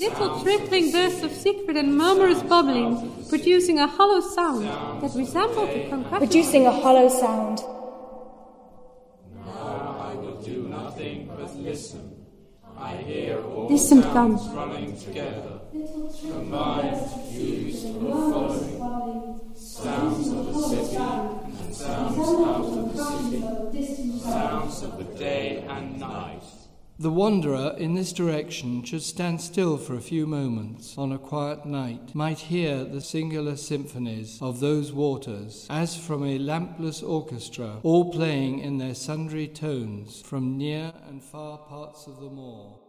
Little trickling bursts of secret and murmurous bubbling, producing a hollow sound that resembled the concussion. producing a hollow sound. Now I will do nothing but listen. I hear all Distant sounds guns. running together, combined, fused, or following. Sounds of the city and sounds out of the city. Sounds of the day and night. The wanderer in this direction should stand still for a few moments on a quiet night, might hear the singular symphonies of those waters, as from a lampless orchestra, all playing in their sundry tones from near and far parts of the moor.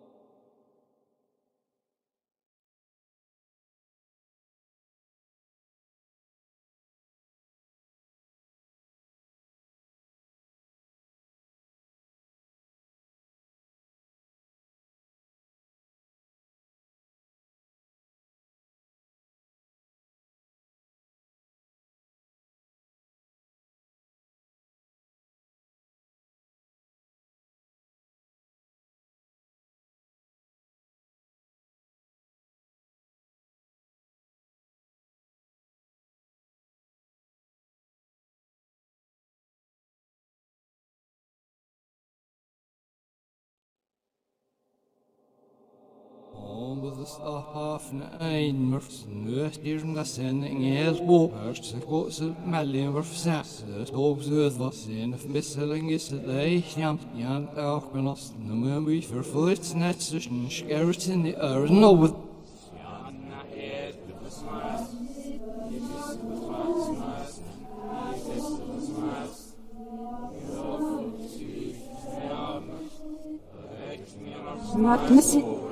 The stuff off ein murfs nøt ir nga sen ngel bo hørst se gå se mellin var fsæs tog sød var sen f misseling is lei jam jan auch benost no mö vi for fullt net zwischen skeritin i ör no with det. Not missing.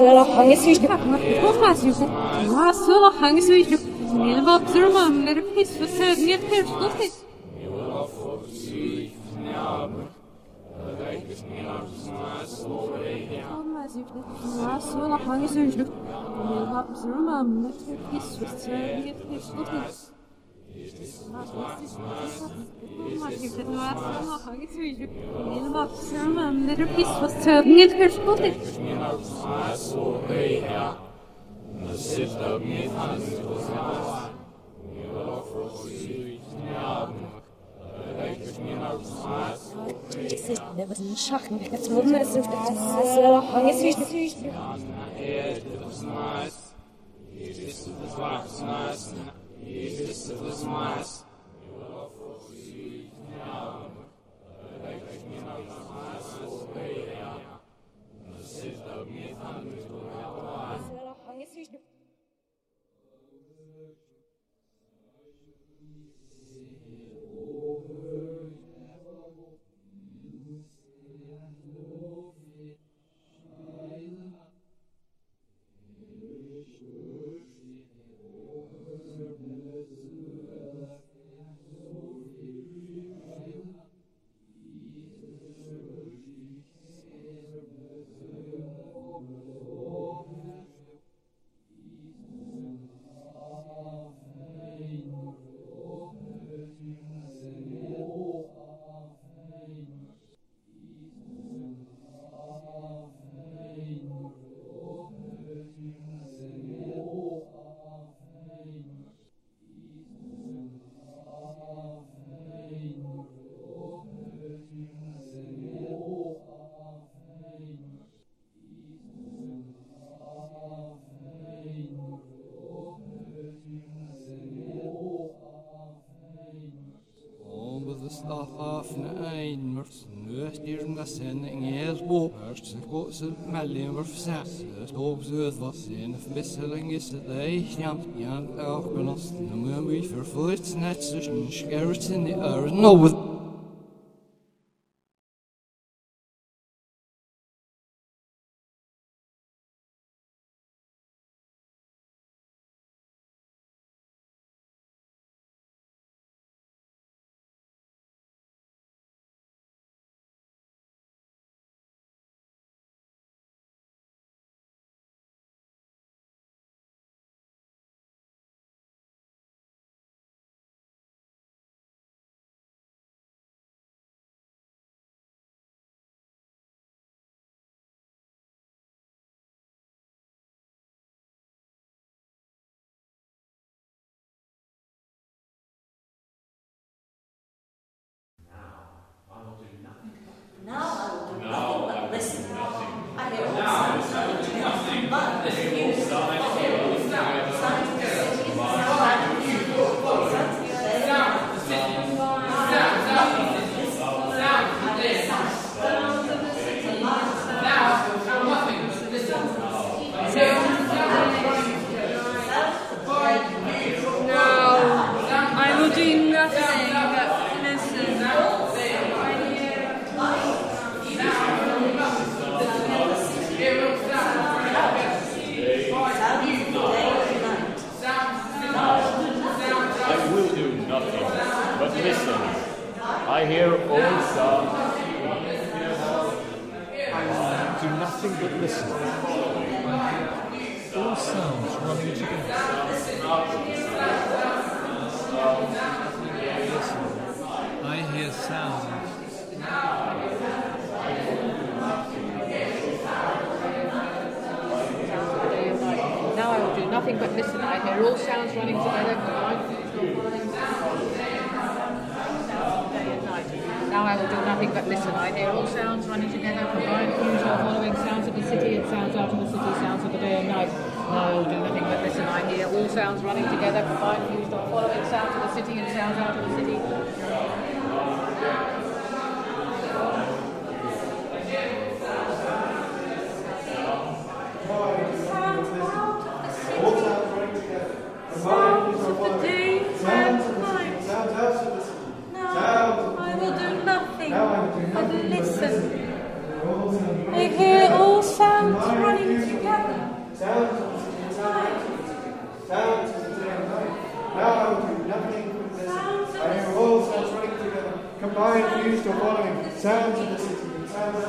Sırahhangi süyücük. Ма сыла хаңыз өйдік. Мені бап тұрмам, мәріп хес фысыр, мер пер тұтыс. Ма сыла хаңыз өйдік. Мені бап тұрмам, мәріп хес фысыр, мер пер тұтыс. For certain yet here slotted. Det var en schachen. Ngel bo hørst se gå se mellin var fsæs tog sød var sen f misseling is lei jam jan auch benost no mö vi for fullt net zwischen skeritin i ör no with nothing. But listen, I hear all sounds do nothing but listen. All sounds running together. I hear sounds. Now I will do nothing but listen. I hear all sounds running together. Now I will do nothing but listen. I hear all sounds running together, combined, fused, or following sounds of the city and sounds out of the city, sounds of the day and night. Now I will do nothing but listen. I hear all sounds running together, combined, fused, or following sounds of the city and sounds out of the city. Sounds of the day and night. Now I will do nothing but listen. I hear all sounds running together. Night. Sounds of the day and night. Now I will do nothing but listen. I hear all sounds running combined, fused, or following. Sounds of the city and sounds of the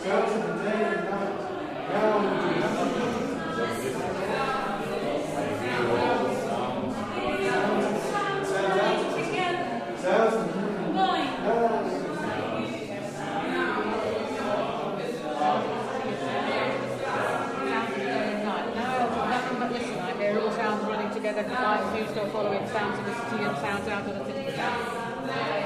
sounds of the day and night. Now will do nothing. Sounds of the the together, combined, fused, or following sounds of the city and sounds out of the city.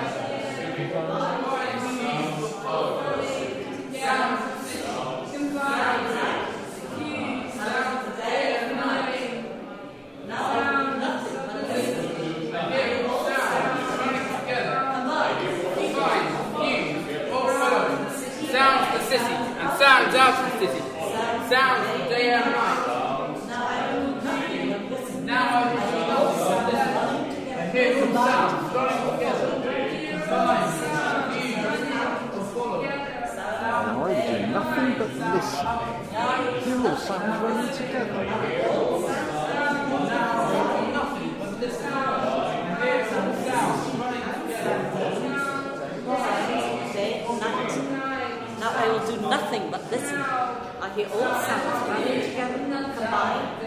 Running together. Combined. Sounds of the city and sounds out of the city. Sounds of day and night. Now I will do nothing but listen. I hear all sounds running together. Combined, fused, or following. Now I do nothing but Hear all sounds running together. Now I will do nothing but listen. I hear all sounds running together, combined.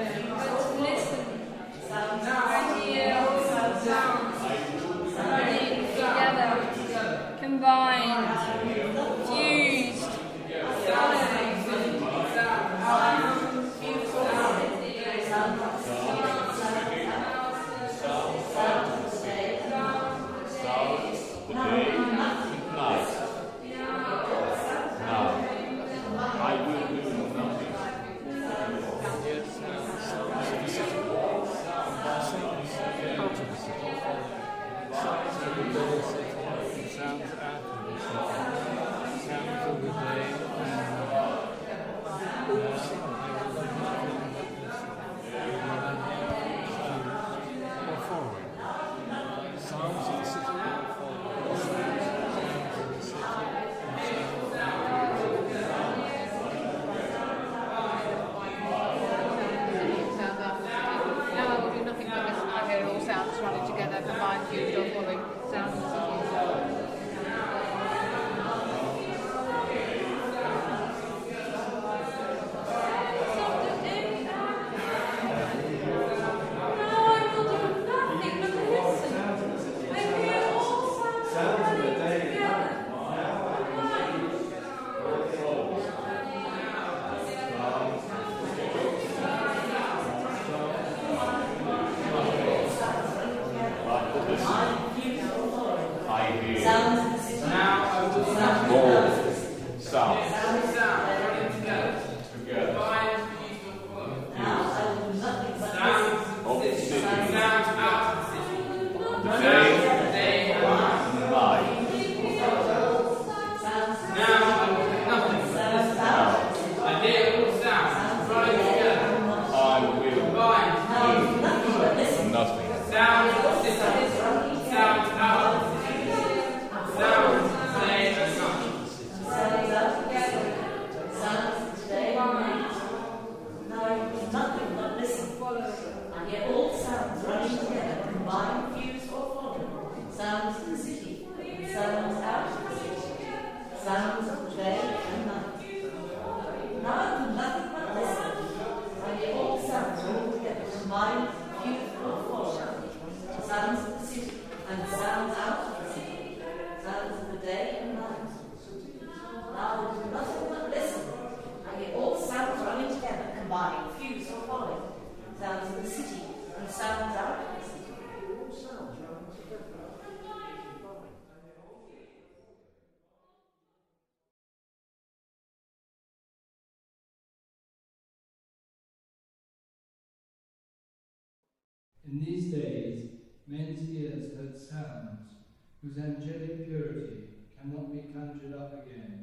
In these days, men's ears heard sounds whose angelic purity cannot be conjured up again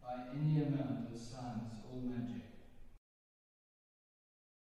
by any amount of science or magic.